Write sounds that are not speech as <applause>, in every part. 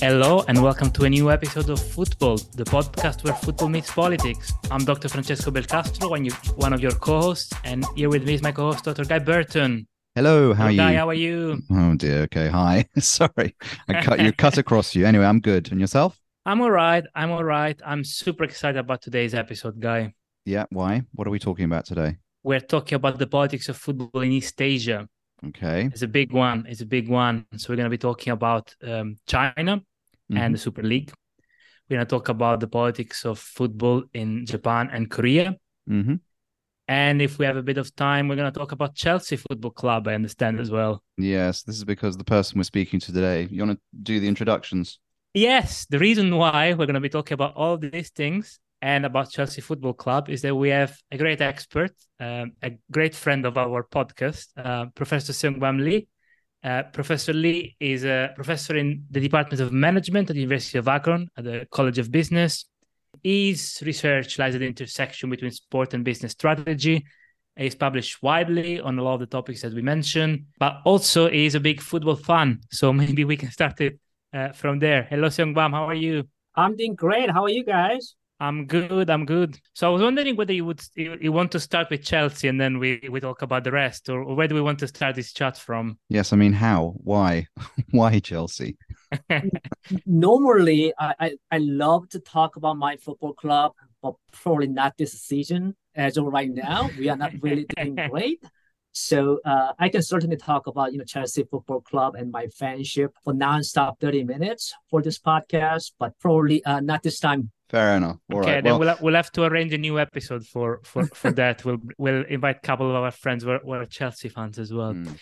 Hello and welcome to a new episode of Football, the podcast where football meets politics. I'm Dr. Francesco Belcastro, and one of your co-hosts, and here with me is my co-host, Dr. Guy Burton. Hello, how Hello, are you? Guy, how are you? Oh dear. Okay, hi. <laughs> Sorry, I cut you cut <laughs> across you. Anyway, I'm good. And yourself? I'm all right. I'm all right. I'm super excited about today's episode, Guy. Yeah. Why? What are we talking about today? We're talking about the politics of football in East Asia. Okay. It's a big one. It's a big one. So we're going to be talking about um, China Mhm. and the Super League. We're going to talk about the politics of football in Japan and Korea. hmm And if we have a bit of time, we're going to talk about Chelsea Football Club, I understand as well. Yes, this is because the person we're speaking to today. You want to do the introductions? Yes, the reason why we're going to be talking about all these things and about Chelsea Football Club is that we have a great expert, um, a great friend of our podcast, uh, Professor Seungbum Lee. Uh, professor Lee is a professor in the Department of Management at the University of Akron at the College of Business. His research lies at the intersection between sport and business strategy. He's published widely on a lot of the topics that we mentioned, but also he's a big football fan. So <laughs> maybe we can start it uh, from there. Hello, Seungbum. How are you? I'm doing great. How are you guys? I'm good. I'm good. So I was wondering whether you would you, you want to start with Chelsea and then we we talk about the rest, or, or where do we want to start this chat from? Yes. I mean, how? Why? <laughs> Why Chelsea? <laughs> Normally, I, I, I love to talk about my football club, but probably not this season. As of right now, we are not really doing <laughs> great. So uh, I can certainly talk about you know Chelsea Football Club and my fanship for nonstop 30 minutes for this podcast, but probably uh, not this time. Fair enough. All okay, right. then Well, we'll we'll have to arrange a new episode for for for that. We'll we'll invite a couple of our friends who are, who are Chelsea fans as well. mm,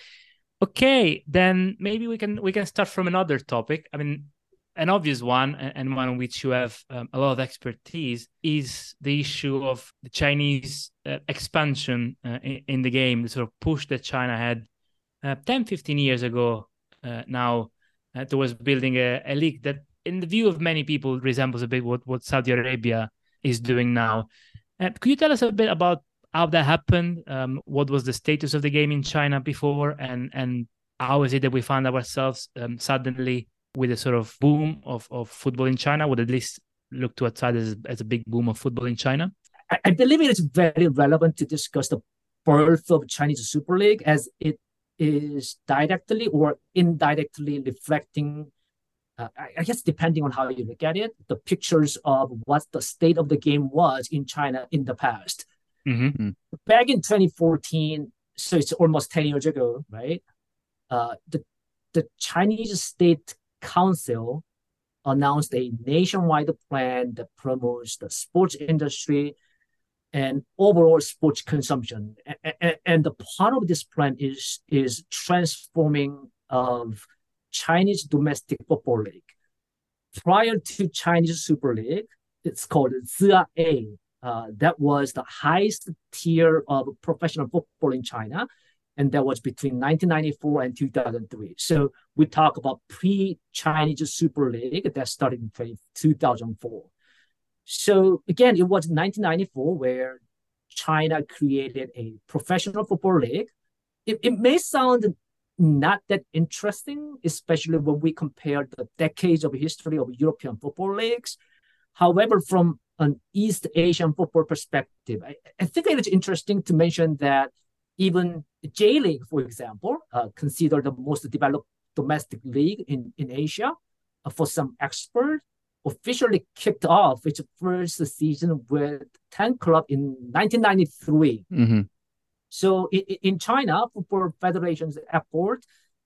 Okay, then maybe we can we can start from another topic. I mean, an obvious one and one on which you have um, a lot of expertise is the issue of the Chinese uh, expansion uh, in, in the game, the sort of push that China had uh, 10, 15 years ago uh, now uh, towards building a, a league that, in the view of many people, resembles a bit what, what Saudi Arabia is doing now. Uh, could you tell us a bit about how that happened? Um, what was the status of the game in China before, and and how is it that we found ourselves um, suddenly with a sort of boom of, of football in China? Would at least look to outside as, as a big boom of football in China? I, I believe it is very relevant to discuss the birth of Chinese Super League as it is directly or indirectly reflecting, uh, I, I guess, depending on how you look at it, the pictures of what the state of the game was in China in the past. Mm-hmm. Back in 2014, so it's almost 10 years ago, right? Uh, the the Chinese State Council announced a nationwide plan that promotes the sports industry and overall sports consumption. A- a- And the part of this plan is is transforming of Chinese domestic football league. Prior to Chinese Super League, it's called Jia-A. Uh, that was the highest tier of professional football in China, and that was between 1994 and 2003. So we talk about pre-Chinese Super League that started in 2004. So again, it was 1994 where China created a professional football league. It, it may sound not that interesting, especially when we compare the decades of history of European football leagues. However, from an East Asian football perspective, I, I think it is interesting to mention that even J League, for example, uh, considered the most developed domestic league in, in Asia uh, for some experts, officially kicked off its first season with 10 club in 1993. hmm So in, in China, Football Federation's effort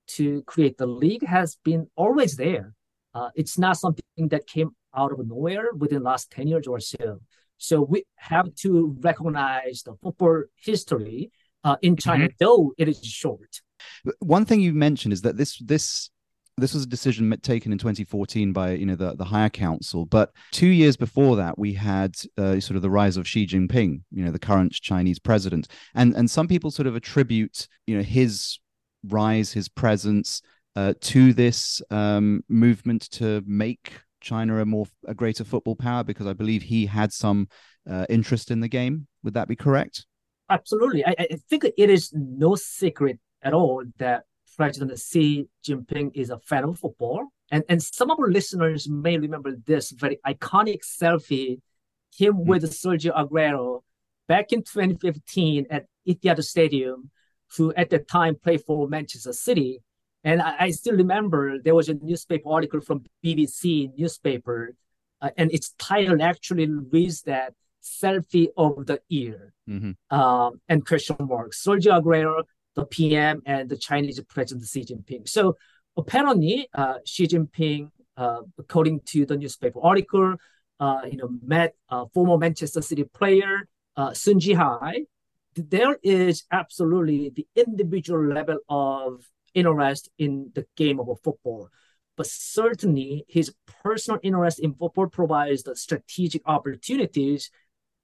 to create the league has been always there. Uh, it's not something that came out of nowhere within the last 10 years or so. So we have to recognize the football history uh, in China, though it is short. One thing you mentioned is that this this this was a decision taken in 2014 by you know the the higher council but two years before that we had uh, sort of the rise of Xi Jinping you know the current Chinese president. And and some people sort of attribute you know his rise his presence uh, to this um, movement to make China a more a greater football power because I believe he had some uh, interest in the game. Would that be correct? Absolutely. I, I think it is no secret at all that President Xi Jinping is a fan of football And, and some of our listeners may remember this very iconic selfie, him mm-hmm. with Sergio Aguero back in 2015 at Etihad Stadium, who at the time played for Manchester City. And I, I still remember there was a newspaper article from BBC newspaper, uh, and its title actually reads that selfie of the year mm-hmm. um, and question marks. Sergio Aguero, the PM, and the Chinese President Xi Jinping. So apparently, uh, Xi Jinping, uh, according to the newspaper article, uh, you know, met a former Manchester City player uh, Sun Jihai. There is absolutely the individual level of interest in the game of football but certainly his personal interest in football provides the strategic opportunities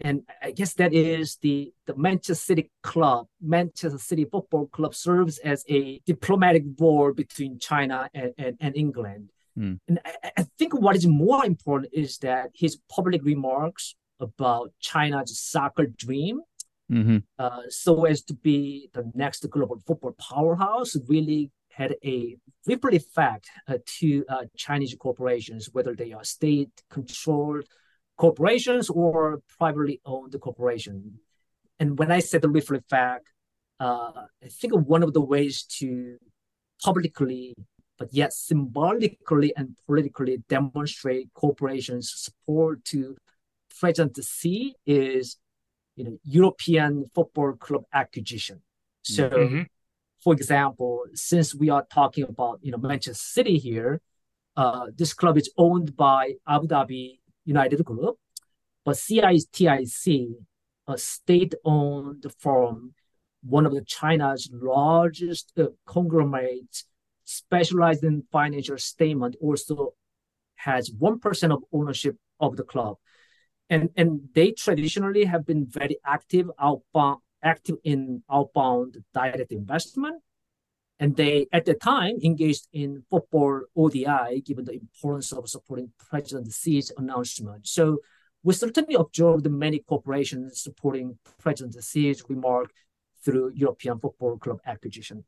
and I guess that is the the Manchester City club, Manchester City Football Club serves as a diplomatic board between China and, and, and England. Mm. And I, I, think what is more important is that his public remarks about China's soccer dream, mm-hmm. uh, so as to be the next global football powerhouse, really had a ripple effect uh, to uh, Chinese corporations, whether they are state controlled corporations or privately owned corporation. And when I said the ripple effect, uh, I think one of the ways to publicly, but yet symbolically and politically demonstrate corporations' support to President Xi is, you know, European football club acquisition. So, mm-hmm. for example, since we are talking about you know Manchester City here, uh, this club is owned by Abu Dhabi United Group, but CITIC, a state-owned firm, one of China's largest uh, conglomerates, specialized in financial statement, also has one percent of ownership of the club, and and they traditionally have been very active outbound, active in outbound direct investment, and they, at the time, engaged in football ODI, given the importance of supporting President Xi's announcement. So we certainly observed many corporations supporting President Xi's remark through European Football Club acquisition.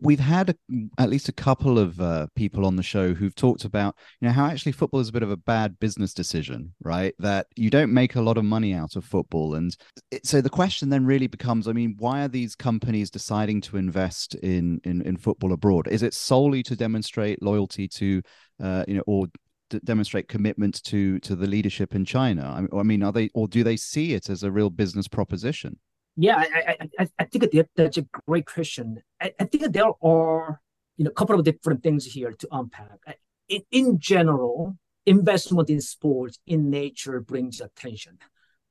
We've had a, at least a couple of uh, people on the show who've talked about, you know, how actually football is a bit of a bad business decision, right? That you don't make a lot of money out of football, and it, so the question then really becomes, I mean, why are these companies deciding to invest in in, in football abroad? Is it solely to demonstrate loyalty to, uh, you know, or demonstrate commitment to to the leadership in China? I mean, are they or do they see it as a real business proposition? Yeah, I, I, I think that that's a great question. I, I think there are you know a couple of different things here to unpack. In, in general, investment in sports in nature brings attention.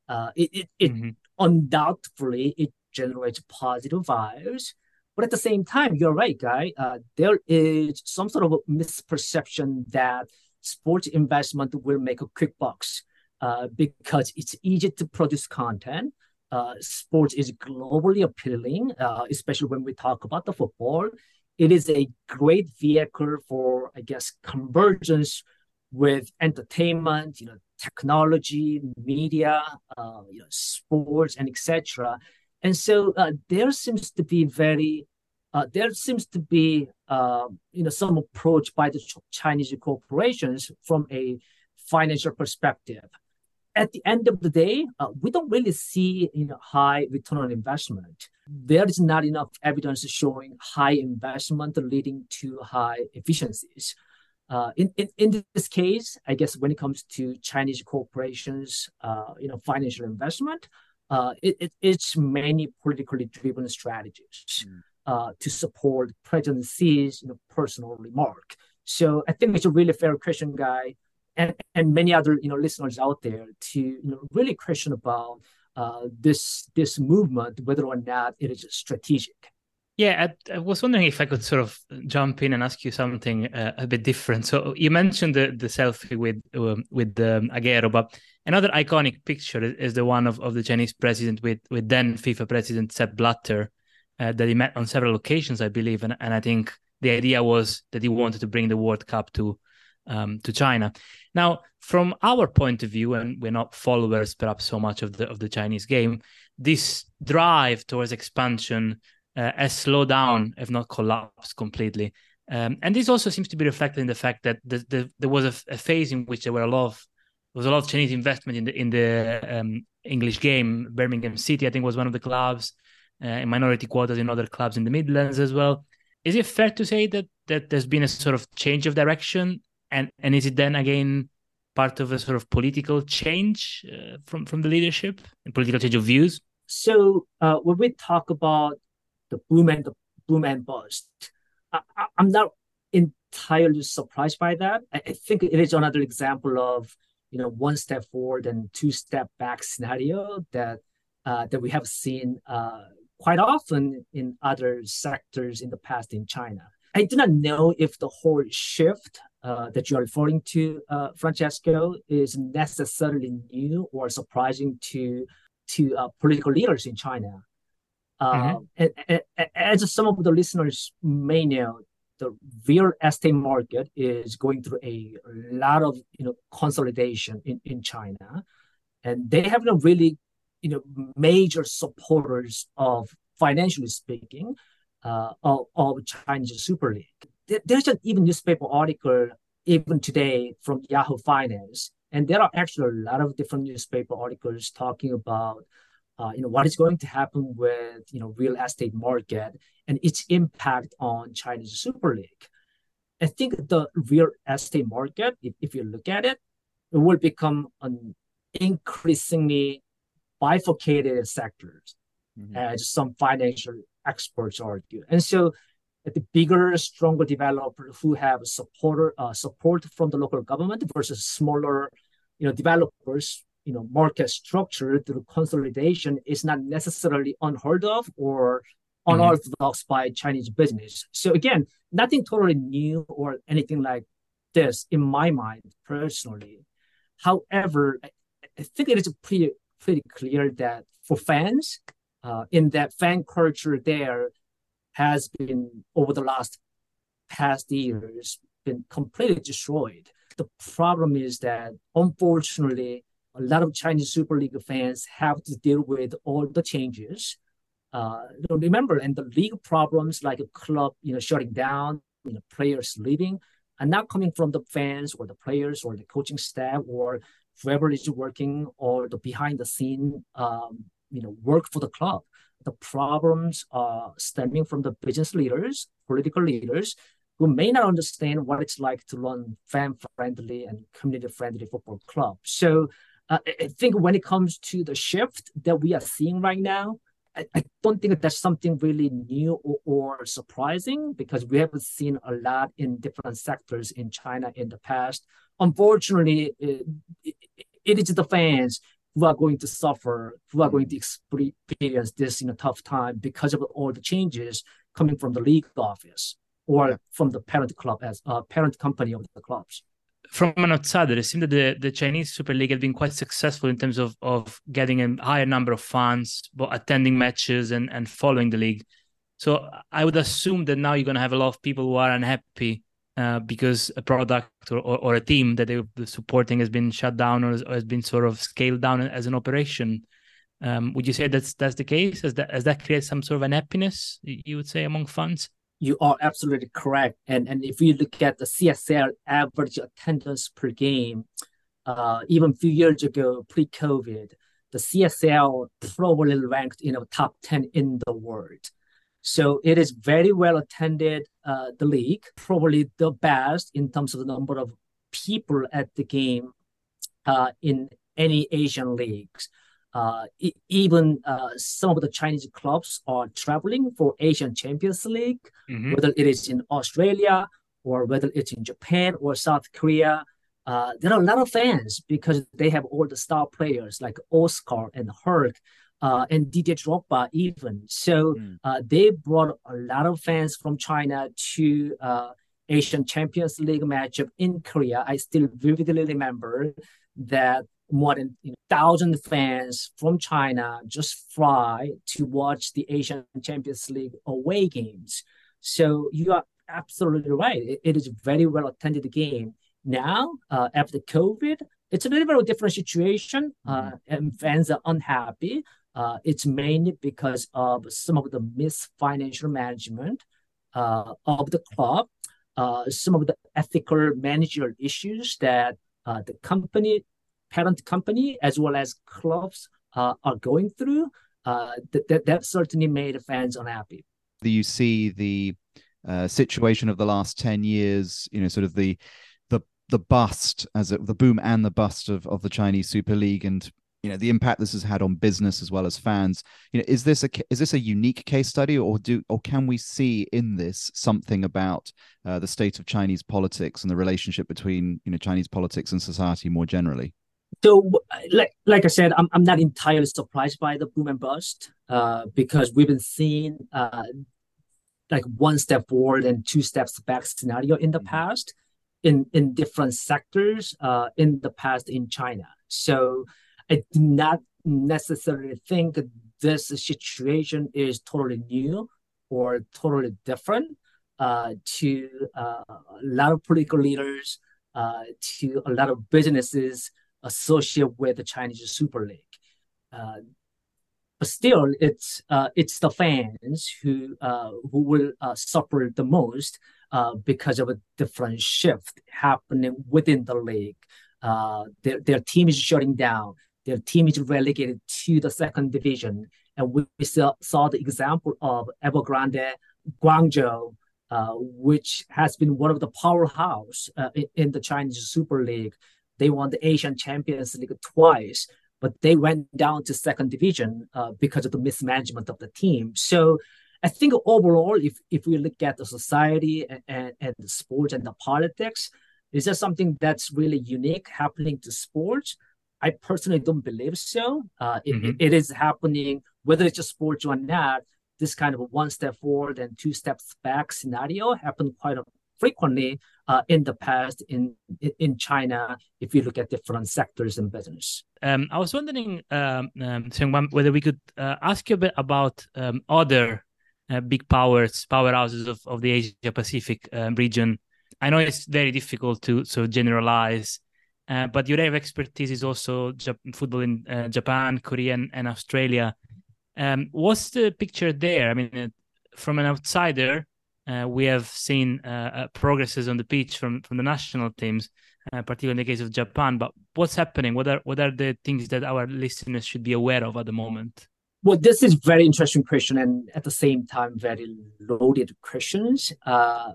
Uh, it it, it mm-hmm. undoubtedly it generates positive vibes, but at the same time, you're right, guy. Uh, there is some sort of misperception that sports investment will make a quick bucks uh, because it's easy to produce content uh, sports is globally appealing, uh, especially when we talk about the football. It is a great vehicle for, I guess, convergence with entertainment, you know, technology, media, uh, you know, sports, and etc. And so uh, there seems to be very, uh, there seems to be, you know, some approach by the Chinese corporations from a financial perspective at the end of the day, uh, we don't really see you know, high return on investment. There is not enough evidence showing high investment leading to high efficiencies. Uh, in, in, in this case, I guess when it comes to Chinese corporations, uh, you know, financial investment, uh, it, it, it's mainly politically driven strategies mm. to support President Xi's you know, personal remark. So I think it's a really fair question, guy and, and many other you know listeners out there to you know really question about uh, this this movement, whether or not it is strategic. Yeah, I, I, was wondering if I could sort of jump in and ask you something uh, a bit different. So you mentioned the, the selfie with um, with um, Aguero, but another iconic picture is the one of, of the Chinese president with with then FIFA president Sepp Blatter uh, that he met on several occasions, I believe, and and I think the idea was that he wanted to bring the World Cup to um, to China. Now, from our point of view, and we're not followers perhaps so much of the of the Chinese game, this drive towards expansion uh, has slowed down, if not collapsed completely. Um, and this also seems to be reflected in the fact that the, the, there was a, a, phase in which there were a lot of was a lot of Chinese investment in the in the um, English game. Birmingham City, I think, was one of the clubs, uh, minority quotas in other clubs in the Midlands as well. Is it fair to say that that there's been a sort of change of direction, and and is it then again part of a sort of political change uh, from from the leadership and political change of views? So uh, when we talk about the boom and the boom and bust, I, am not entirely surprised by that. I, I, think it is another example of you know one step forward and two step back scenario that uh, that we have seen uh, quite often in other sectors in the past in China. I do not know if the whole shift uh, that you are referring to, uh, Francesco, is necessarily new or surprising to to uh, political leaders in China. Mm-hmm. And, and, and, as some of the listeners may know, the real estate market is going through a lot of you know consolidation in, in China, and they have no really you know major supporters of financially speaking uh, of, of Chinese Super League. There's an even newspaper article even today from Yahoo Finance, and there are actually a lot of different newspaper articles talking about uh, you know what is going to happen with you know real estate market and its impact on Chinese Super League. I think the real estate market, if, if you look at it, it will become an increasingly bifurcated sector, mm-hmm. as some financial experts argue. And so the bigger, stronger developers who have supporter uh, support from the local government versus smaller, you know, developers, you know, market structure through consolidation is not necessarily unheard of or mm-hmm. unorthodox mm-hmm. by Chinese business. So again, nothing totally new or anything like this in my mind personally. However, I, I think it is pretty pretty clear that for fans, uh, in that fan culture there has been over the last past years been completely destroyed. The problem is that unfortunately, a lot of Chinese Super League fans have to deal with all the changes. Uh, remember, and the league problems like a club, you know, shutting down, you know, players leaving, are not coming from the fans or the players or the coaching staff or whoever is working or the behind the scene um, you know work for the club. The problems are stemming from the business leaders, political leaders, who may not understand what it's like to run fan-friendly and community-friendly football club. So uh, I think when it comes to the shift that we are seeing right now, I, I don't think that's something really new or, or, surprising because we have seen a lot in different sectors in China in the past. Unfortunately, it, it, it is the fans who are going to suffer, who are going to experience this in a tough time because of all the changes coming from the league office or from the parent club as a uh, parent company of the clubs. From an outsider, it seems that the, the Chinese Super League has been quite successful in terms of, of getting a higher number of fans, but attending matches and, and following the league. So I would assume that now you're going to have a lot of people who are unhappy uh, because a product or, or, or, a team that they're supporting has been shut down or has, or has been sort of scaled down as an operation. Um, would you say that's that's the case? Has that has that created some sort of unhappiness? You would say among fans? You are absolutely correct. And and if you look at the CSL average attendance per game, uh, even a few years ago, pre-COVID, the CSL probably ranked in you know, top ten in the world. So it is very well attended, uh, the league, probably the best in terms of the number of people at the game uh, in any Asian leagues. Uh, it, even uh, some of the Chinese clubs are traveling for Asian Champions League, mm-hmm. whether it is in Australia or whether it's in Japan or South Korea. Uh, there are a lot of fans because they have all the star players like Oscar and Hulk uh, and Didier Drogba even. So mm. uh, they brought a lot of fans from China to uh, Asian Champions League matchup in Korea. I still vividly remember that more than you know, thousand fans from China just fly to watch the Asian Champions League away games. So you are absolutely right. it, it is very well attended game. Now, uh, after COVID, it's a little bit of a different situation, uh, mm. and fans are unhappy. Uh, it's mainly because of some of the misfinancial management uh, of the club. uh, some of the ethical managerial issues that uh, the company, parent company, as well as clubs uh, are going through. Uh, that, that certainly made fans unhappy. Do you see the situation of the last 10 years, you know, sort of the the the bust as it, the boom and the bust of, of the Chinese Super League and you know the impact this has had on business as well as fans. You know is this a is this a unique case study or do or can we see in this something about uh, the state of chinese politics and the relationship between you know chinese politics and society more generally? So like like i said i'm, I'm not entirely surprised by the boom and bust uh, because we've been seeing uh, like one step forward and two steps back scenario in the mm-hmm. past in in different sectors uh, in the past in china. So I do not necessarily think this situation is totally new or totally different uh, to uh, a lot of political leaders, uh, to a lot of businesses associated with the Chinese Super League. Uh, but still, it's uh, it's the fans who uh, who will suffer the most because of a different shift happening within the league. their their team is shutting down their team is relegated to the second division. And we saw, saw the example of Evergrande Guangzhou, uh, which has been one of the powerhouse uh, in, in, the Chinese Super League. They won the Asian Champions League twice, but they went down to second division uh, because of the mismanagement of the team. So I think overall, if, if we look at the society and, and, and the sports and the politics, is there something that's really unique happening to sports? I personally don't believe so. Uh, it, mm-hmm. it is happening, whether it's just sports or not. This kind of one step forward and two steps back scenario happened quite frequently uh, in the past in in China. If you look at different sectors and business, um, I was wondering, um, um, whether we could uh, ask you a bit about um, other uh, big powers, powerhouses of, of the Asia Pacific um, region. I know it's very difficult to so generalize uh, but your area of expertise is also football in uh, Japan, Korea, and, Australia. Um, what's the picture there? I mean, uh, from an outsider, uh, we have seen uh, progresses on the pitch from from the national teams, particularly in the case of Japan. But what's happening? What are what are the things that our listeners should be aware of at the moment? Well, this is very interesting question, and at the same time, very loaded questions,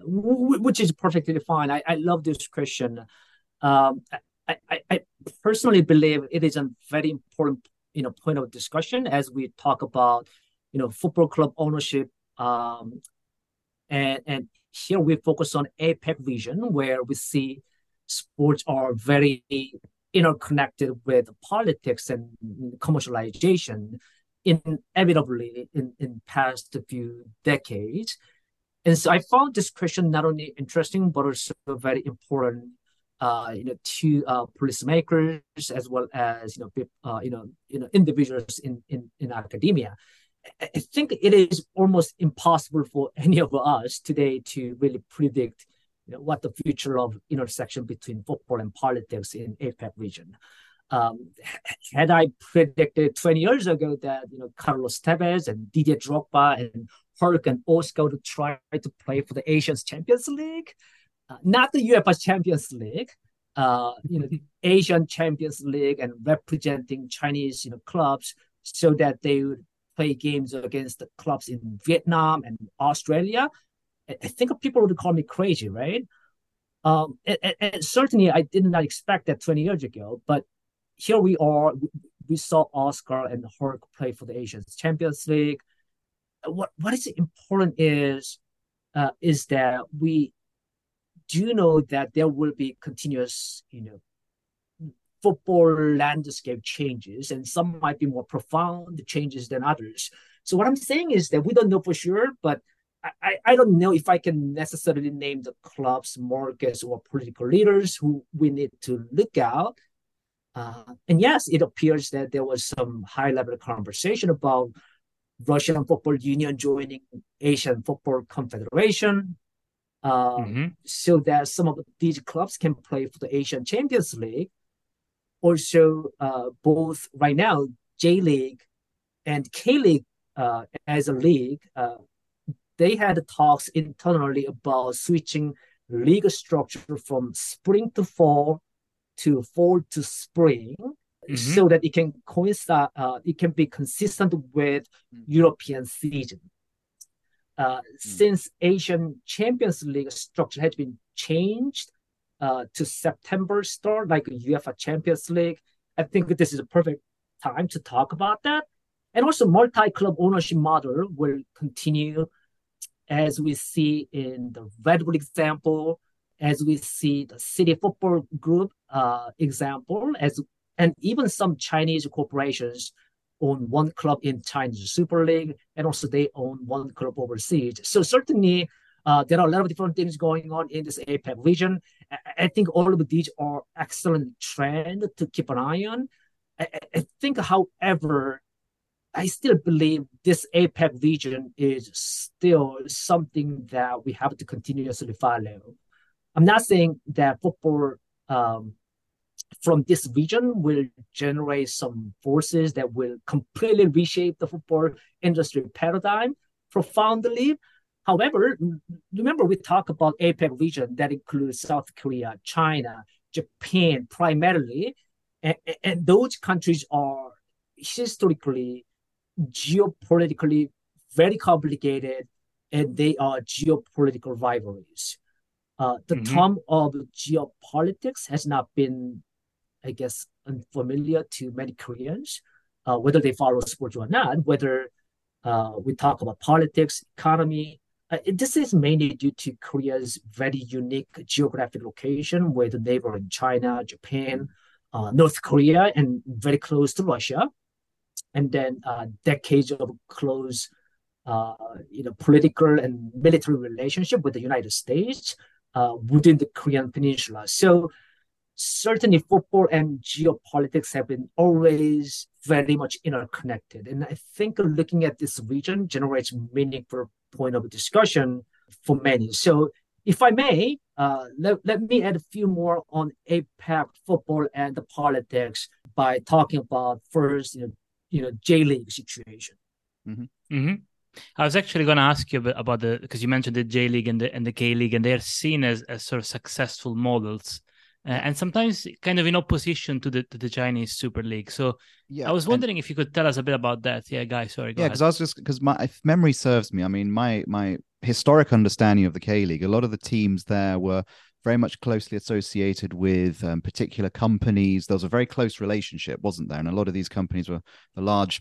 which is perfectly fine. I, I love this question. Um, I, I, personally believe it is a very important you know point of discussion as we talk about you know football club ownership um, and and here we focus on APEC region where we see sports are very interconnected with politics and commercialization inevitably in, in past few decades. And so I found this question not only interesting, but also very important uh, you know, to uh, policymakers as well as you know, uh, you know, you know, individuals in, in in academia. I think it is almost impossible for <laughs> any of us today to really predict, you know, what the future of intersection between football and politics in APEC region. Um, had I predicted 20 years ago that you know Carlos Tevez and Didier Drogba and Hulk and Oscar would try to play for the Asian Champions League, uh, not the UEFA Champions League, uh, you know, the Asian Champions League and representing Chinese, you know, clubs so that they would play games against the clubs in Vietnam and Australia. I think people would call me crazy, right? Um, and, and, certainly I did not expect that 20 years ago, but here we are. We saw Oscar and Hulk play for the Asian Champions League. What what is important is uh, is that we do you know that there will be continuous, you know, football landscape changes, and some might be more profound changes than others. So what I'm saying is that we don't know for sure, but I, I don't know if I can necessarily name the clubs, markets, or political leaders who we need to look out. Uh, and yes, it appears that there was some high level conversation about Russian Football Union joining Asian Football Confederation uh, mm-hmm. so that some of these clubs can play for the Asian Champions League. Also, uh, both right now, J League and K League uh, as a league, uh, they had talks internally about switching league structure from spring to fall to fall to spring mm-hmm. so that it can coincide, uh, it can be consistent with mm-hmm. European season. Uh, mm-hmm. Since Asian Champions League structure has been changed uh, to September start, like UEFA Champions League, I think this is a perfect time to talk about that. And also, multi-club ownership model will continue as we see in the Red Bull example, as we see the City Football Group uh, example, as and even some Chinese corporations own one club in Chinese Super League, and also they own one club overseas. So certainly, uh, there are a lot of different things going on in this APEC region. I, think all of these are excellent trend to keep an eye on. I, I think, however, I still believe this APEC region is still something that we have to continuously follow. I'm not saying that football um, from this region will generate some forces that will completely reshape the football industry paradigm profoundly. However, remember we talk about APEC region that includes South Korea, China, Japan primarily, and, and those countries are historically, geopolitically very complicated, and they are geopolitical rivalries. Uh, the mm-hmm. term of geopolitics has not been I guess, unfamiliar to many Koreans, uh, whether they follow sports or not, whether uh, we talk about politics, economy. Uh, this is mainly due to Korea's very unique geographic location with the neighboring China, Japan, uh, North Korea, and very close to Russia. And then uh, decades of close uh, you know, political and military relationship with the United States within the Korean peninsula. So certainly football and geopolitics have been always very much interconnected. And I think looking at this region generates meaningful point of discussion for many. So if I may, uh, let, let me add a few more on APEC football and the politics by talking about first, you know, you know J League situation. Mm-hmm. Mm-hmm. I was actually going to ask you about the because you mentioned the J League and the and the K League, and they're seen as, as sort of successful models uh, and sometimes kind of in opposition to the to the Chinese Super League. So yeah, I was wondering and, if you could tell us a bit about that. Yeah, guys, sorry. yeah, because I was just because my if memory serves me, I mean my my historic understanding of the K League, a lot of the teams there were very much closely associated with um, particular companies. There was a very close relationship, wasn't there? And a lot of these companies were the large.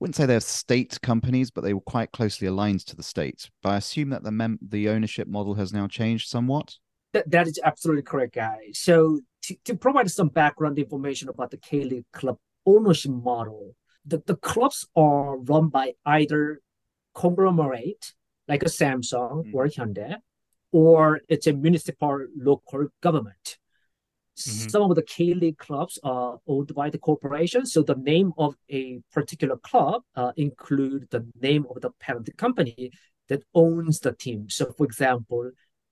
wouldn't say they're state companies, but they were quite closely aligned to the state. But I assume that the mem- the ownership model has now changed somewhat. That, that is absolutely correct, guys. So to, to provide some background information about the K-League club ownership model, the, the clubs are run by either conglomerate, like a Samsung mm-hmm. or Hyundai, or it's a municipal local government. Mm-hmm. Some of the K-League clubs are owned by the corporation, so the name of a particular club uh, include the name of the parent company that owns the team. So, for example,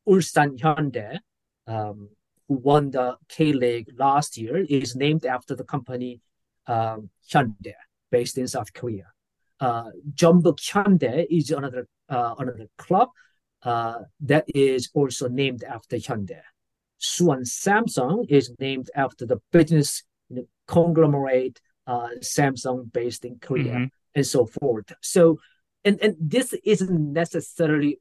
Ulsan Hyundai, um, who won the K League last year, is named after the company um, Hyundai, based in South Korea. Uh, Jeonbuk Hyundai is another uh, another club uh, that is also named after Hyundai. Suwon Samsung is named after the business you know, conglomerate uh, Samsung based in Korea, mm-hmm. and so forth. So, and and this isn't necessarily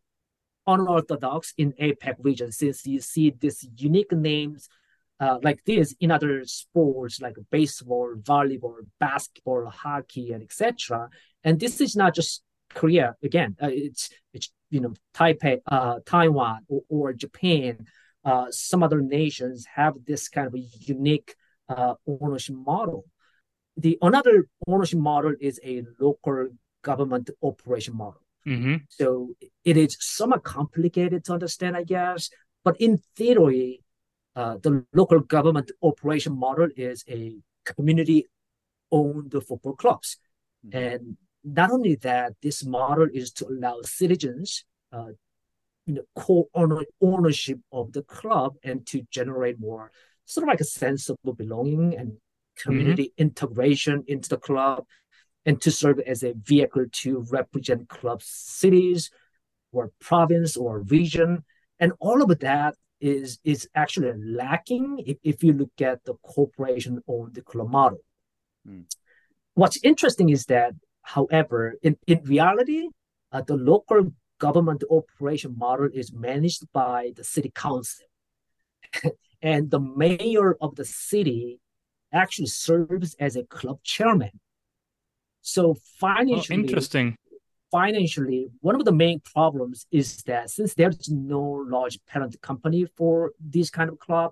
unorthodox in APEC region since you see these unique names uh, like this in other sports like baseball, volleyball, basketball, hockey, and etc. And this is not just Korea again. Uh, it's it's you know Taipei, uh, Taiwan, or, or Japan. Uh, some other nations have this kind of unique uh, ownership model. The another ownership model is a local government operation model. Mm-hmm. So it is somewhat complicated to understand, I guess. But in theory, uh, the local government operation model is a community-owned football clubs, mm-hmm. and not only that, this model is to allow citizens, uh, you know, co-ownership of the club and to generate more sort of like a sense of belonging and community mm-hmm. integration into the club and to serve as a vehicle to represent club cities or province or region. and all of that is is actually lacking if, if you look at the corporation owned club model. Mm. What's interesting is that, however, in, in reality, uh, the local government operation model is managed by the city council. <laughs> and the mayor of the city actually serves as a club chairman. So financially, oh, interesting. Financially, one of the main problems is that since there's no large parent company for this kind of club,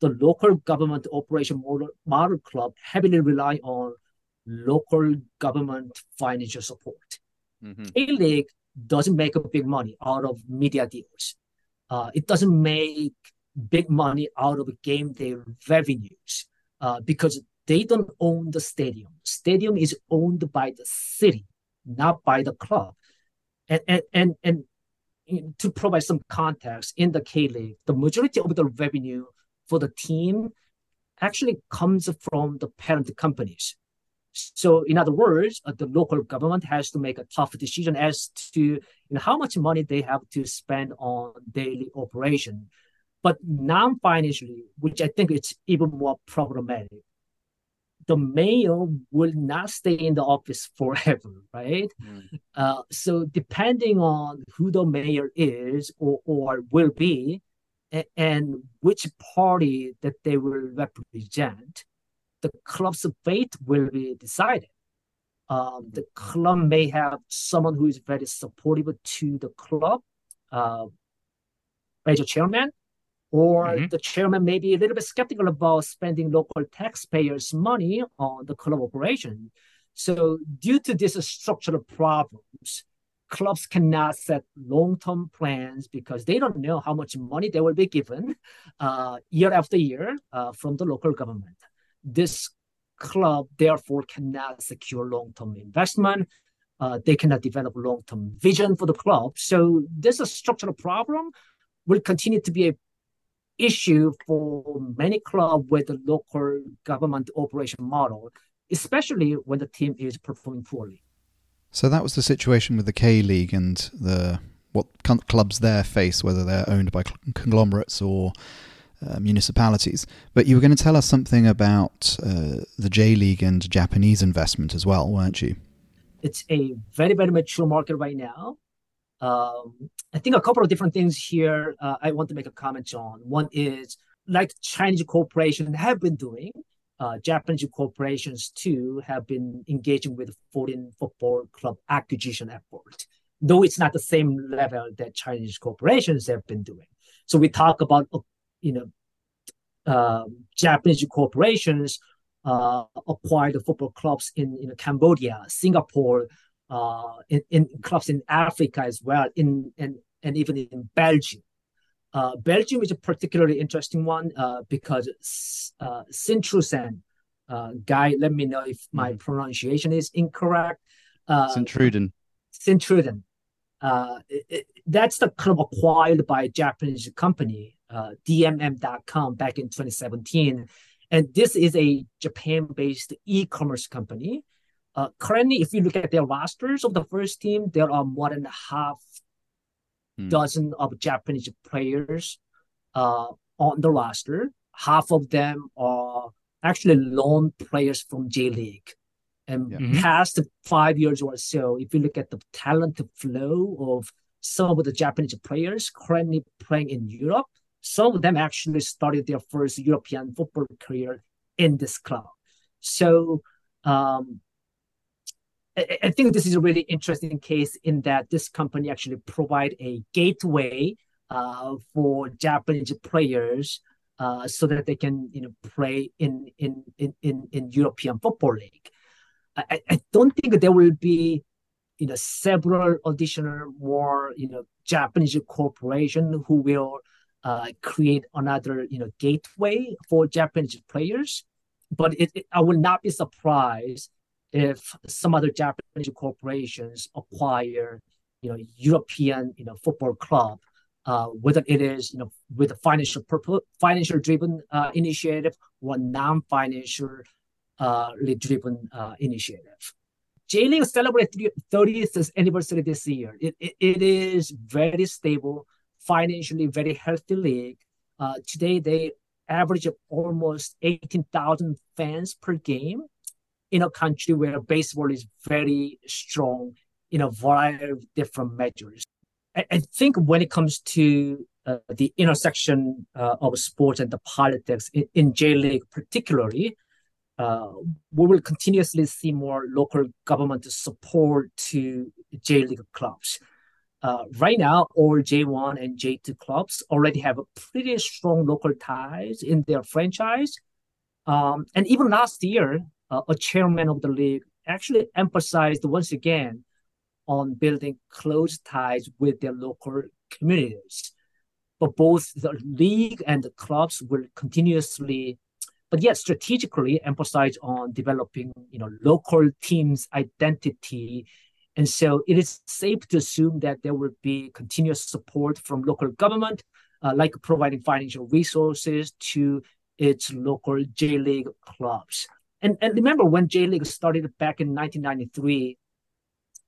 the local government operation model, model club heavily rely on local government financial support. Mm-hmm. A-League doesn't make a big money out of media deals. Uh, it doesn't make big money out of game day revenues uh, because they don't own the stadium. Stadium is owned by the city, not by the club. And and and, and to provide some context, in the K League, the majority of the revenue for the team actually comes from the parent companies. So, in other words, uh, the local government has to make a tough decision as to you know, how much money they have to spend on daily operation. But non-financially, which I think it's even more problematic, the mayor will not stay in the office forever, <laughs> right? Mm. Uh, so depending on who the mayor is or, or will be, and, and which party that they will represent, the club's fate will be decided. Um, the club may have someone who is very supportive to the club, uh, as a chairman, or mm-hmm. the chairman may be a little bit skeptical about spending local taxpayers' money on the club operation. So, due to these structural problems, clubs cannot set long-term plans because they don't know how much money they will be given uh, year after year uh, from the local government. This club therefore cannot secure long-term investment. Uh, they cannot develop long-term vision for the club. So this is a structural problem will continue to be a issue for many clubs with the local government operation model, especially when the team is performing poorly. So that was the situation with the K League and the what clubs there face, whether they're owned by conglomerates or uh, municipalities. But you were going to tell us something about uh, the J League and Japanese investment as well, weren't you? It's a very, very mature market right now. Um, I think a couple of different things here uh, I want to make a comment on. One is like Chinese corporations have been doing, uh, Japanese corporations too have been engaging with foreign football club acquisition effort, though it's not the same level that Chinese corporations have been doing. So we talk about, uh, you know, uh, Japanese corporations uh, acquired football clubs in, in Cambodia, Singapore, uh, in, in clubs in Africa as well, in and and even in Belgium. Uh, Belgium is a particularly interesting one uh, because uh, Sint-Truiden, uh, guy, let me know if my mm. pronunciation is incorrect. Uh, Sint-Truiden. Sint-Truiden. Uh, it, it, that's the club acquired by a Japanese company, uh, DMM.com, back in 2017. And this is a Japan based e commerce company uh, currently, if you look at their rosters of the first team, there are more than half hmm. dozen of Japanese players uh, on the roster. Half of them are actually loan players from J League. And yeah. mm-hmm. past five years or so, if you look at the talent flow of some of the Japanese players currently playing in Europe, some of them actually started their first European football career in this club. So um, I think this is a really interesting case in that this company actually provide a gateway uh, for Japanese players uh, so that they can you know play in in in in, in European football league. I, I don't think there will be you know several additional more you know Japanese corporation who will uh, create another you know gateway for Japanese players. But it, it, I will not be surprised if some other Japanese corporations acquire, you know, European, you know, football club, uh, whether it is, you know, with a financial purpose, financial driven uh, initiative or non-financial uh, driven uh, initiative. J League celebrated 30th anniversary this year. It, it, it is very stable financially very healthy league. Uh, today they average almost 18,000 fans per game in a country where baseball is very strong in a variety of different measures. I, I think when it comes to uh, the intersection uh, of sports and the politics in, in J League, particularly, uh, we will continuously see more local government support to J League clubs. Uh, right now, all J1 and J2 clubs already have pretty strong local ties in their franchise. Um, and even last year, uh, a chairman of the league actually emphasized once again on building close ties with their local communities. But both the league and the clubs will continuously, but yet strategically emphasize on developing, you know, local teams' identity. And so it is safe to assume that there will be continuous support from local government, uh, like providing financial resources to its local J League clubs. And, and remember when J League started back in 1993,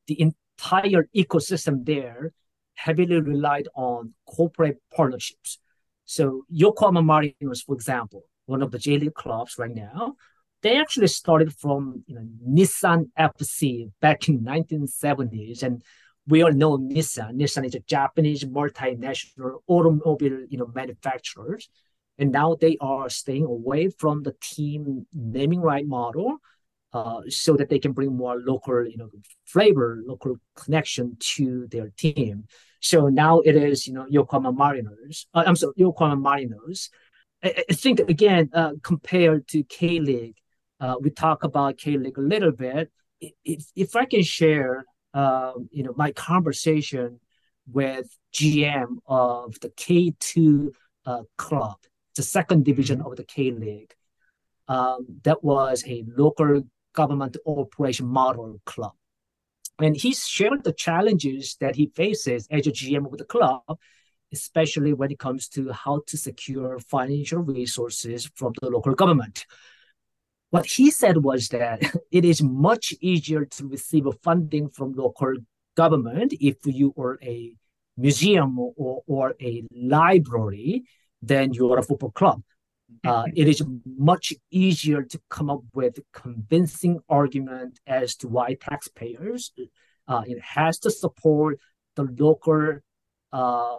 the entire ecosystem there heavily relied on corporate partnerships. So Yokohama Marinos, for example, one of the J League clubs right now, they actually started from you know, Nissan FC back in 1970s, and we all know Nissan. Nissan is a Japanese multinational automobile you know manufacturers, and now they are staying away from the team naming right model uh, so that they can bring more local, you know, flavor, local connection to their team. So now it is, you know, Yokohama Marinos. Uh, I'm sorry, Yokohama Marinos. I, I think again, uh, compared to K League, uh, we talk about K League a little bit. If if I can share, um, you know, my conversation with GM of the K two uh, club, the second division of the K League. Um, that was a local government operation model club. And he shared the challenges that he faces as a GM of the club, especially when it comes to how to secure financial resources from the local government. What he said was that <laughs> it is much easier to receive funding from local government if you are a museum or, or a library than you are a football club uh, it is much easier to come up with convincing argument as to why taxpayers uh, it has to support the local uh,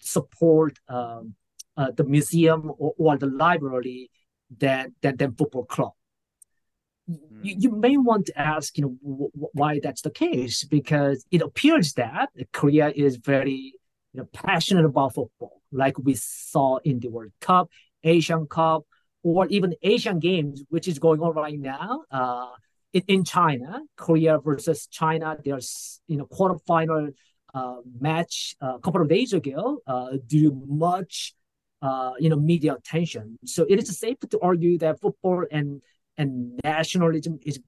support um, uh, the museum or, or, the library than, than than football club. Mm. You, you may want to ask, you know, w- why that's the case because it appears that Korea is very you know, passionate about football, like we saw in the World Cup Asian Cup, or even Asian Games, which is going on right now uh, in, in China, Korea versus China. There's you know quarterfinal uh, match uh, a couple of days ago uh, drew much uh, you know media attention. So it is safe to argue that football and and nationalism is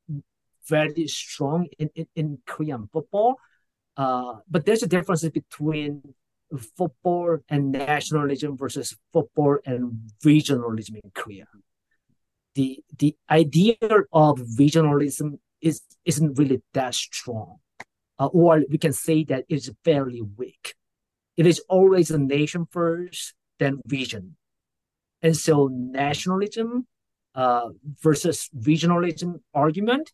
very strong in, in, in Korean football. Uh, but there's a difference between football and nationalism versus football and regionalism in Korea. The the idea of regionalism is isn't really that strong, uh, or we can say that it's fairly weak. It is always a nation first, then region, and so nationalism uh, versus regionalism argument.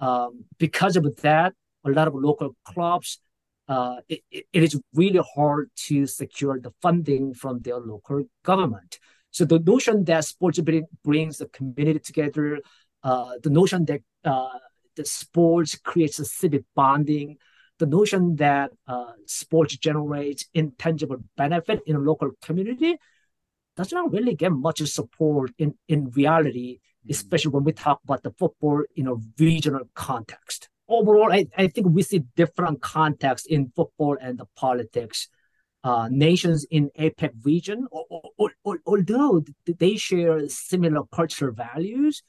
Um, because of that, a lot of local clubs uh, it, it is really hard to secure the funding from their local government. So the notion that sports brings the community together, uh, the notion that uh, the sports creates a civic bonding, the notion that uh, sports generates intangible benefit in a local community does not really get much support in, in reality, mm-hmm. especially when we talk about the football in a regional context overall, I, I think we see different contexts in football and the politics. Uh, nations in APEC region, or, or, or, although they share similar cultural values,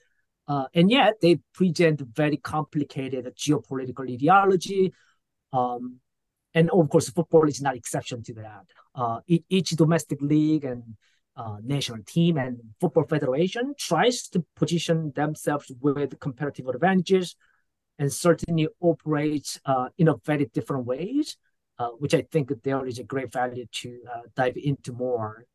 uh, and yet they present very complicated geopolitical ideology. Um, and of course, football is not exception to that. Uh, each domestic league and uh, national team and football federation tries to position themselves with comparative advantages and certainly operates uh, in a very different ways. uh, which I think there is a great value to uh, dive into more.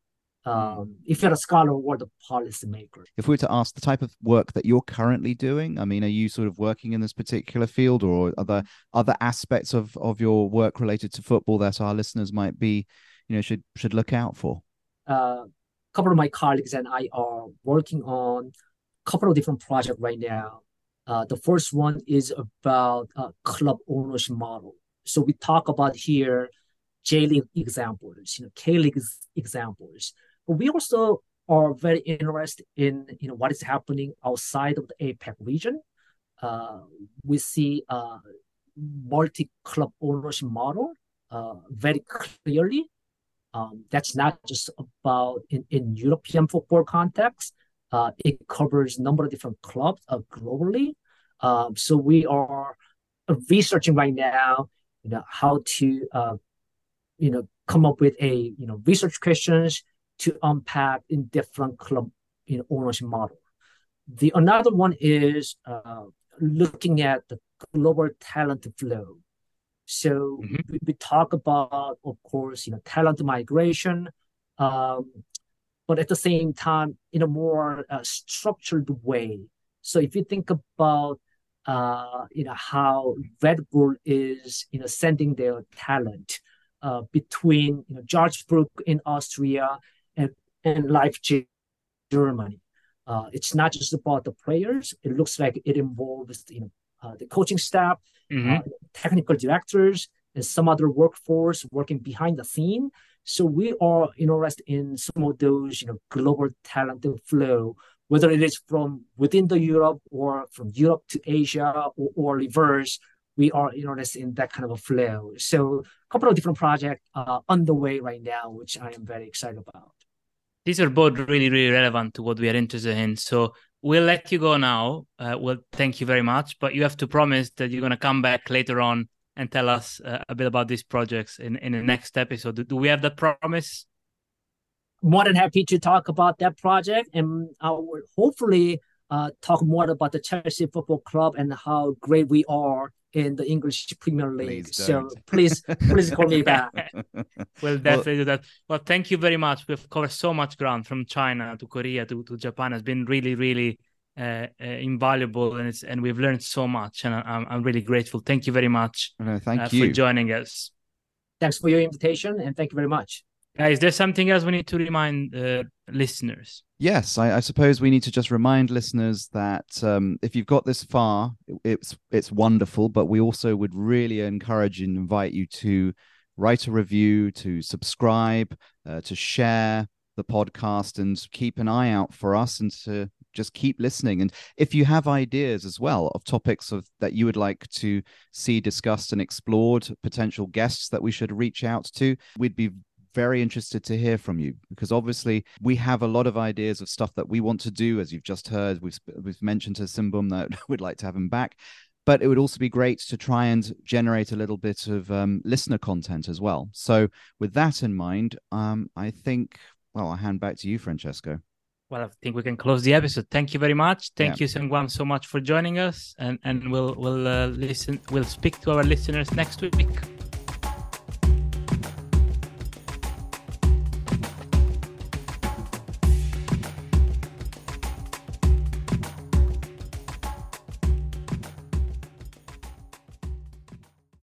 Um, if you're a scholar or the policymaker. If we were to ask the type of work that you're currently doing, I mean, are you sort of working in this particular field, or are there other aspects of of your work related to football that our listeners might be, you know, should should look out for? Uh, a couple of my colleagues and I are working on a couple of different projects right now. Uh, the first one is about uh, club ownership model. So we talk about here J League examples, you know, K League examples, but we also are very interested in you know what is happening outside of the APEC region. Uh, we see a multi club ownership model uh, very clearly. Um, that's not just about in, in European football context. Uh, it covers a number of different clubs uh, globally. Um, so we are researching right now, you know, how to, uh, you know, come up with a, you know, research questions to unpack in different club, you know, ownership model. The another one is uh, looking at the global talent flow. So mm-hmm. we, we, talk about, of course, you know, talent migration, um, but at the same time, in a more uh, structured way. So if you think about uh, you know how Red Bull is you know sending their talent uh, between you know Salzburg in Austria and and Leipzig, Germany. Uh, it's not just about the players. It looks like it involves you know uh, the coaching staff, mm-hmm. Uh, technical directors, and some other workforce working behind the scene. So we are interested in some of those you know global talent flow whether it is from within the Europe or from Europe to Asia or, or reverse, we are interested in that kind of a flow. So a couple of different projects uh, underway right now, which I am very excited about. These are both really, really relevant to what we are interested in. So we'll let you go now. Uh, well, thank you very much, but you have to promise that you're going to come back later on and tell us uh, a bit about these projects in, in the next episode. Do, do we have that promise? more than happy to talk about that project, and I will hopefully uh, talk more about the Chelsea Football Club and how great we are in the English Premier League. Please so please, please call me back. <laughs> we'll definitely well, do that. Well, thank you very much. We've covered so much ground from China to Korea to, to Japan. It's been really, really uh, uh, invaluable, and it's and we've learned so much. And I'm I'm really grateful. Thank you very much. No, thank uh, you for joining us. Thanks for your invitation, and thank you very much. Is there something else we need to remind uh, listeners? Yes, I, I, suppose we need to just remind listeners that um, if you've got this far, it's it's wonderful. But we also would really encourage and invite you to write a review, to subscribe, uh, to share the podcast, and keep an eye out for us, and to just keep listening. And if you have ideas as well of topics of that you would like to see discussed and explored, potential guests that we should reach out to, we'd be very interested to hear from you because obviously we have a lot of ideas of stuff that we want to do. As you've just heard, we've we've mentioned to Seungbum that <laughs> we'd like to have him back, but it would also be great to try and generate a little bit of um, listener content as well. So with that in mind, um, I think well, I'll hand back to you, Francesco. Well, I think we can close the episode. Thank you very much. Thank yeah. you, Seungbum, so much for joining us, and and we'll we'll uh, listen. We'll speak to our listeners next week.